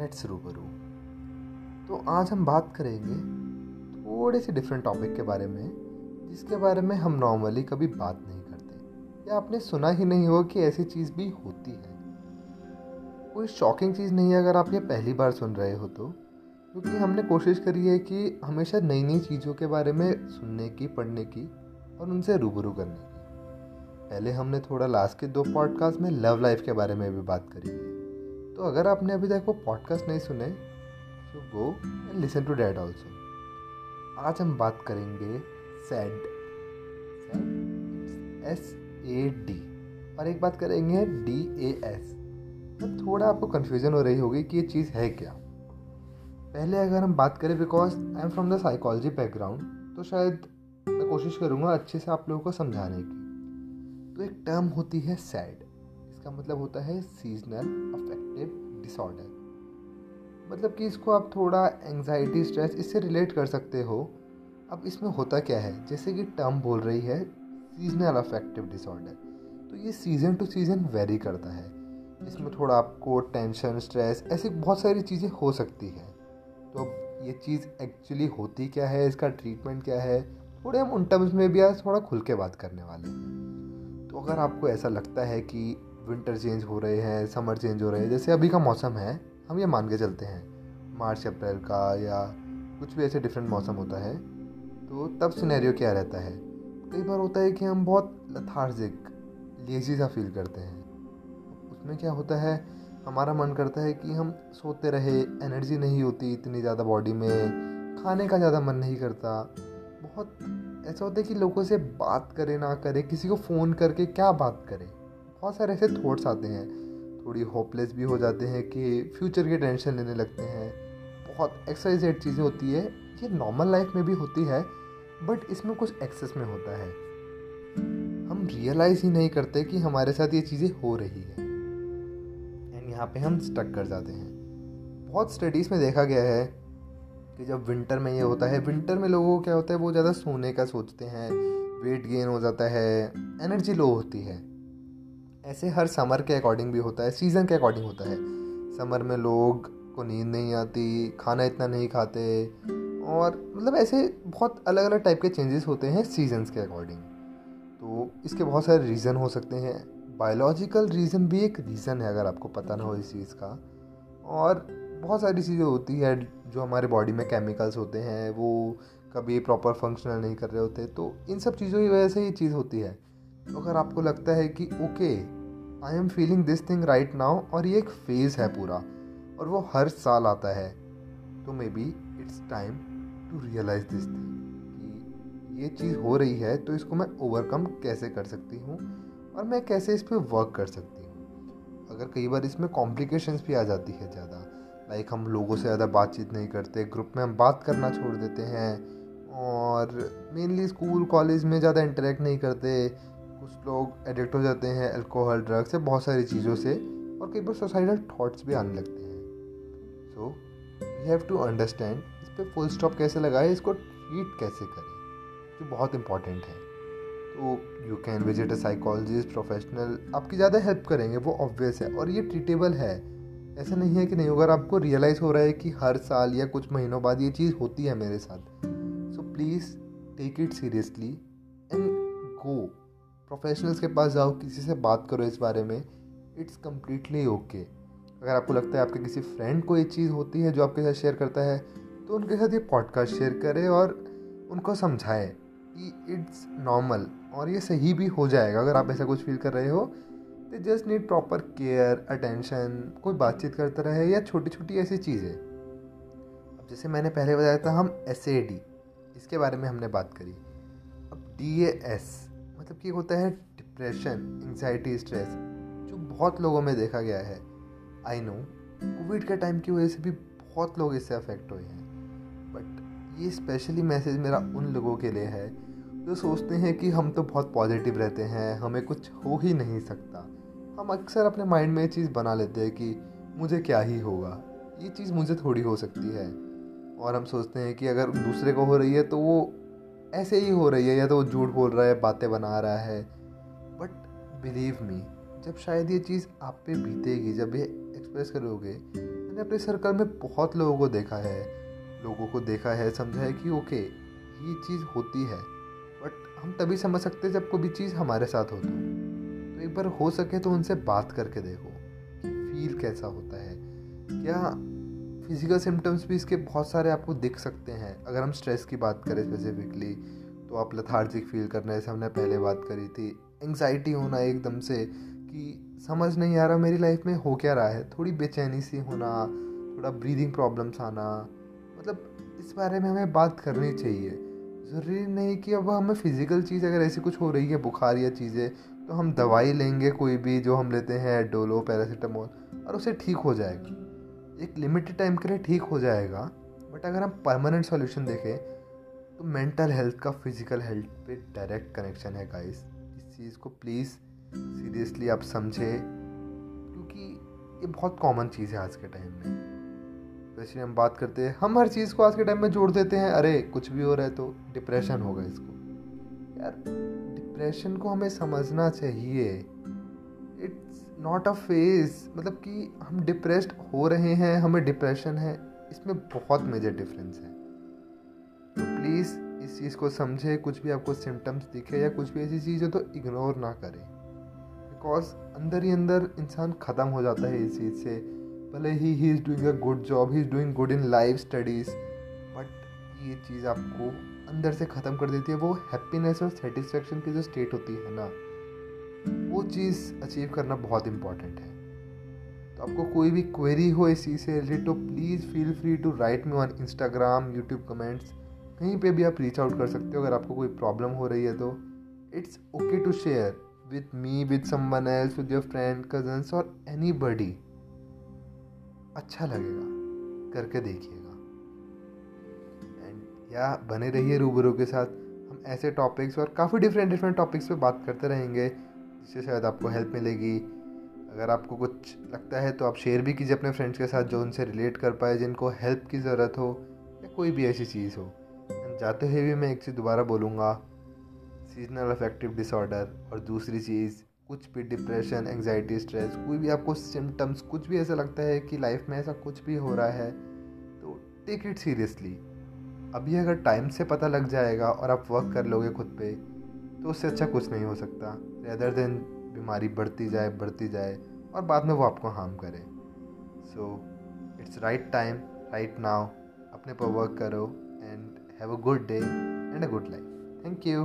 Let's रूबरू। तो आज हम बात करेंगे थोड़े से डिफरेंट टॉपिक के बारे में, जिसके बारे में हम नॉर्मली कभी बात नहीं करते। या आपने सुना ही नहीं होगा कि ऐसी चीज़ भी होती है। कोई शॉकिंग चीज़ नहीं है अगर आप ये पहली बार सुन रहे हो तो क्योंकि हमने कोशिश करी है कि हमेशा नई नई चीज़ों के बारे में सुनने की, पढ़ने की और उनसे रूबरू करने की। पहले हमने थोड़ा लास्ट के दो पॉडकास्ट में लव लाइफ के बारे में भी बात करी है। तो अगर आपने अभी तक वो पॉडकास्ट नहीं सुने तो go and listen to that also आज हम बात करेंगे सैड एस ए डी और एक बात करेंगे डी ए एस तो थोड़ा आपको कन्फ्यूज़न हो रही होगी कि ये चीज़ है क्या। पहले अगर हम बात करें because I am from the psychology background तो शायद मैं कोशिश करूँगा अच्छे से आप लोगों को समझाने की। तो एक टर्म होती है सैड इसका मतलब होता है सीजनल अफेक्टिव डिसऑर्डर मतलब कि इसको आप थोड़ा एंजाइटी स्ट्रेस इससे रिलेट कर सकते हो। अब इसमें होता क्या है? जैसे कि टर्म बोल रही है सीजनल अफेक्टिव डिसऑर्डर तो ये सीज़न टू सीज़न वेरी करता है। इसमें थोड़ा आपको टेंशन स्ट्रेस ऐसी बहुत सारी चीज़ें हो सकती हैं। तो अब ये चीज़ एक्चुअली होती क्या है? इसका ट्रीटमेंट क्या है? थोड़े हम उन टर्म्स में भी आज थोड़ा खुल के बात करने वाले हैं। तो अगर आपको ऐसा लगता है कि विंटर चेंज हो रहे हैं समर चेंज हो रहे हैं। जैसे अभी का मौसम है, हम ये मान के चलते हैं। मार्च, अप्रैल का या कुछ भी ऐसे डिफरेंट मौसम होता है तो तब सिनेरियो क्या रहता है? कई बार होता है कि हम बहुत लथार्जिक लेजी सा फील करते हैं। उसमें क्या होता है, हमारा मन करता है कि हम सोते रहे एनर्जी नहीं होती इतनी ज़्यादा बॉडी में, खाने का ज़्यादा मन नहीं करता। बहुत ऐसा होता है कि लोगों से बात करे ना करे, किसी को फ़ोन करके क्या बात करे? बहुत सारे ऐसे थॉट्स आते हैं। थोड़ी होपलेस भी हो जाते हैं कि फ्यूचर की टेंशन लेने लगते हैं। बहुत एक्सरसाइज चीज़ें होती है। ये नॉर्मल लाइफ में भी होती है बट इसमें कुछ एक्सेस में होता है। हम रियलाइज़ ही नहीं करते कि हमारे साथ ये चीज़ें हो रही है। एंड यहाँ पे हम स्टक कर जाते हैं। बहुत स्टडीज़ में देखा गया है कि जब विंटर में ये होता है विंटर में लोगों को क्या होता है, वो ज़्यादा सोने का सोचते हैं वेट गेन हो जाता है एनर्जी लो होती है। ऐसे हर समर के अकॉर्डिंग भी होता है सीज़न के अकॉर्डिंग होता है। समर में लोग को नींद नहीं आती, खाना इतना नहीं खाते, और मतलब ऐसे बहुत अलग अलग टाइप के चेंजेस होते हैं सीजन्स के अकॉर्डिंग तो इसके बहुत सारे रीज़न हो सकते हैं। बायोलॉजिकल रीज़न भी एक रीज़न है, अगर आपको पता ना हो इस चीज़ का। और बहुत सारी चीज़ें होती है जो हमारे बॉडी में केमिकल्स होते हैं, वो कभी प्रॉपर फंक्शनल नहीं कर रहे होते तो इन सब चीज़ों की वजह से ये चीज़ होती है। तो अगर आपको लगता है कि, okay I am feeling this thing right now और ये एक फ़ेज़ है पूरा, और वो हर साल आता है तो maybe it's time to realise this thing कि ये चीज़ हो रही है तो इसको मैं ओवरकम कैसे कर सकती हूँ और मैं कैसे इस पर वर्क कर सकती हूँ। अगर कई बार इसमें कॉम्प्लिकेशंस भी आ जाती है ज़्यादा लाइक हम लोगों से ज़्यादा बातचीत नहीं करते ग्रुप में हम बात करना छोड़ देते हैं और मेनली स्कूल कॉलेज में ज़्यादा इंटरेक्ट नहीं करते कुछ लोग एडिक्ट हो जाते हैं अल्कोहल ड्रग्स से, बहुत सारी चीज़ों से और कई बार सोसाइटल थाट्स भी आने लगते हैं। So you have to understand इस पर फुल स्टॉप कैसे लगाए, इसको ट्रीट कैसे करें, जो बहुत इंपॉर्टेंट है। तो you can visit a psychologist professional आपकी ज़्यादा हेल्प करेंगे, वो ऑब्वियस है और ये ट्रीटेबल है। ऐसा नहीं है कि नहीं, अगर आपको रियलाइज़ हो रहा है कि हर साल या कुछ महीनों बाद ये चीज़ होती है मेरे साथ so please take it seriously and go professionals के पास जाओ, किसी से बात करो इस बारे में इट्स कम्प्लीटली ओके अगर आपको लगता है आपके किसी फ्रेंड को ये चीज़ होती है जो आपके साथ शेयर करता है तो उनके साथ ये पॉडकास्ट शेयर करें और उनको समझाएँ कि इट्स नॉर्मल और ये सही भी हो जाएगा अगर आप ऐसा कुछ फील कर रहे हो। तो just need proper care attention कोई बातचीत करता रहे या छोटी छोटी ऐसी चीज़ें। अब जैसे मैंने पहले बताया था, हम एस ए डी इसके बारे में हमने बात करी। अब डी एस मतलब कि होता है डिप्रेशन एंगजाइटी स्ट्रेस जो बहुत लोगों में देखा गया है। आई नो कोविड के टाइम की वजह से भी बहुत लोग इससे अफेक्ट हुए हैं। बट ये स्पेशली मैसेज मेरा उन लोगों के लिए है, जो सोचते हैं कि हम तो बहुत पॉजिटिव रहते हैं, हमें कुछ हो ही नहीं सकता। हम अक्सर अपने माइंड में ये चीज़ बना लेते हैं कि मुझे क्या ही होगा। ये चीज़ मुझे थोड़ी हो सकती है। और हम सोचते हैं कि अगर दूसरे को हो रही है तो वो ऐसे ही हो रही है, या तो वो झूठ बोल रहा है, बातें बना रहा है। बट बिलीव मी जब शायद ये चीज़ आप पे बीतेगी, जब ये एक्सप्रेस करोगे, मैंने अपने सर्कल में बहुत लोगों को देखा है। लोगों को देखा है, समझा है कि ओके ये चीज़ होती है। बट हम तभी समझ सकते हैं जब कोई भी चीज़ हमारे साथ हो तो। तो एक बार हो सके तो उनसे बात करके देखो कि फील कैसा होता है। क्या फ़िज़िकल सिम्टम्स भी इसके बहुत सारे आपको दिख सकते हैं। अगर हम स्ट्रेस की बात करें स्पेसिफिकली तो आप लथार्जिक फील करना, जैसे हमने पहले बात करी थी एंग्जाइटी होना एकदम से कि समझ नहीं आ रहा मेरी लाइफ में हो क्या रहा है। थोड़ी बेचैनी सी होना, थोड़ा ब्रीदिंग प्रॉब्लम्स आना मतलब इस बारे में हमें बात करनी चाहिए। ज़रूरी नहीं कि अब हमें फ़िज़िकल चीज़ अगर ऐसी कुछ हो रही है, बुखार या चीज़ें तो हम दवाई लेंगे कोई भी, जो हम लेते हैं डोलो पैरासीटामोल और उसे ठीक हो जाएगा। एक लिमिटेड टाइम के लिए ठीक हो जाएगा बट अगर हम परमानेंट सॉल्यूशन देखें तो मेंटल हेल्थ का फ़िज़िकल हेल्थ पे डायरेक्ट कनेक्शन है गाइस इस चीज़ को प्लीज़ सीरियसली आप समझे, क्योंकि ये बहुत कॉमन चीज़ है आज के टाइम में. स्पेशली हम बात करते हैं, हम हर चीज़ को आज के टाइम में जोड़ देते हैं, अरे, कुछ भी हो रहा है तो डिप्रेशन होगा इसको. यार डिप्रेशन को हमें समझना चाहिए. इट्स नॉट अ फ़ेज़ मतलब कि हम डिप्रेस्ड हो रहे हैं, हमें डिप्रेशन है, इसमें बहुत मेजर डिफरेंस है। तो प्लीज़ इस चीज़ को समझे, कुछ भी आपको सिम्टम्स दिखे या कुछ भी ऐसी चीज़ हो तो इग्नोर ना करें। बिकॉज़ अंदर ही अंदर इंसान ख़त्म हो जाता है इस चीज़ से। भले ही he is doing a good job he is doing good in life studies but ये चीज़ आपको अंदर से ख़त्म कर देती है, वो हैप्पीनेस और सेटिस्फेक्शन की जो स्टेट होती है ना। वो चीज़ अचीव करना बहुत इंपॉर्टेंट है। तो आपको कोई भी क्वेरी हो इस चीज़ से रिलेटेड तो please feel free to write me on Instagram YouTube comments कहीं पे भी आप रीच आउट कर सकते हो, अगर आपको कोई प्रॉब्लम हो रही है तो। It's okay to share with me with someone else with your friend cousins और एनी बडी अच्छा लगेगा, करके देखिएगा। एंड या बने रहिए रूबरू के साथ। हम ऐसे टॉपिक्स और काफ़ी डिफरेंट डिफरेंट टॉपिक्स पे बात करते रहेंगे। जिससे शायद आपको हेल्प मिलेगी। अगर आपको कुछ लगता है तो आप शेयर भी कीजिए अपने फ्रेंड्स के साथ जो उनसे रिलेट कर पाए, जिनको हेल्प की ज़रूरत हो या कोई भी ऐसी चीज़ हो। जाते हुए भी मैं एक चीज़ दोबारा बोलूँगा सीजनल अफेक्टिव डिसऑर्डर और दूसरी चीज़, कुछ भी डिप्रेशन एंजाइटी स्ट्रेस कोई भी आपको सिम्टम्स कुछ भी ऐसा लगता है कि लाइफ में ऐसा कुछ भी हो रहा है तो टेक इट सीरियसली अभी अगर टाइम से पता लग जाएगा और आप वर्क कर लोगे खुद पे तो उससे अच्छा कुछ नहीं हो सकता। रेदर देन बीमारी बढ़ती जाए बढ़ती जाए और बाद में वो आपको हार्म करे। So it's right time right now अपने पर वर्क करो and have a good day and a good life thank you